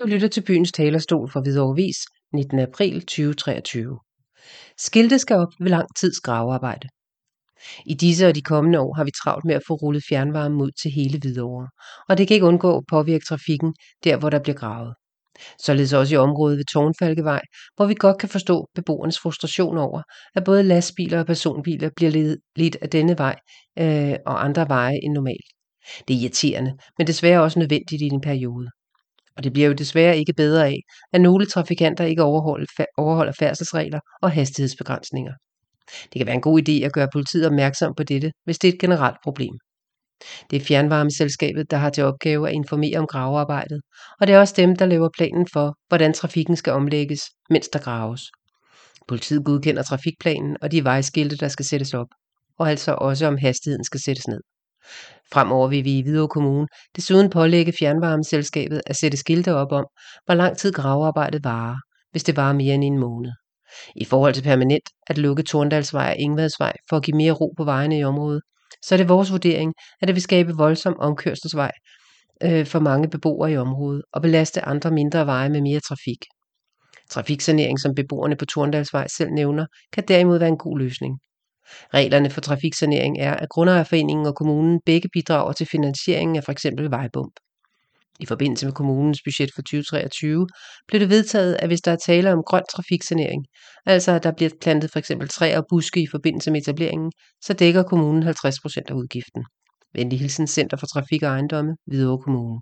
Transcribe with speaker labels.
Speaker 1: Du lytter til byens talerstol fra Hvidovre Vis 19. april 2023. Skilte skal op ved lang tids gravearbejde. I disse og de kommende år har vi travlt med at få rullet fjernvarme ud til hele Hvidovre, og det kan ikke undgå at påvirke trafikken der, hvor der bliver gravet. Således også i området ved Tårnfalkevej, hvor vi godt kan forstå beboernes frustration over, at både lastbiler og personbiler bliver ledt af denne vej øh, og andre veje end normalt. Det er irriterende, men desværre også nødvendigt i en periode. Og det bliver jo desværre ikke bedre af, at nogle trafikanter ikke overholder, overholder færdselsregler og hastighedsbegrænsninger. Det kan være en god idé at gøre politiet opmærksom på dette, hvis det er et generelt problem. Det er fjernvarmeselskabet, der har til opgave at informere om gravearbejdet, og det er også dem, der laver planen for, hvordan trafikken skal omlægges, mens der graves. Politiet godkender trafikplanen og de vejskilte, der skal sættes op, og altså også om hastigheden skal sættes ned. Fremover vil vi i Hvidovre Kommune desuden pålægge fjernvarmeselskabet at sætte skilte op om, hvor lang tid gravearbejdet varer, hvis det varer mere end en måned. I forhold til permanent at lukke Torndalsvej og Ingvadsvej for at give mere ro på vejene i området, så er det vores vurdering, at det vil skabe voldsom omkørselsvej øh, for mange beboere i området og belaste andre mindre veje med mere trafik. Trafiksanering, som beboerne på Torndalsvej selv nævner, kan derimod være en god løsning. Reglerne for trafiksanering er, at Grundejerforeningen og kommunen begge bidrager til finansieringen af f.eks. vejbump. I forbindelse med kommunens budget for 2023 blev det vedtaget, at hvis der er tale om grøn trafiksanering, altså at der bliver plantet f.eks. træer og buske i forbindelse med etableringen, så dækker kommunen 50% af udgiften. Venlig hilsen Center for Trafik og Ejendomme, Hvidovre Kommune.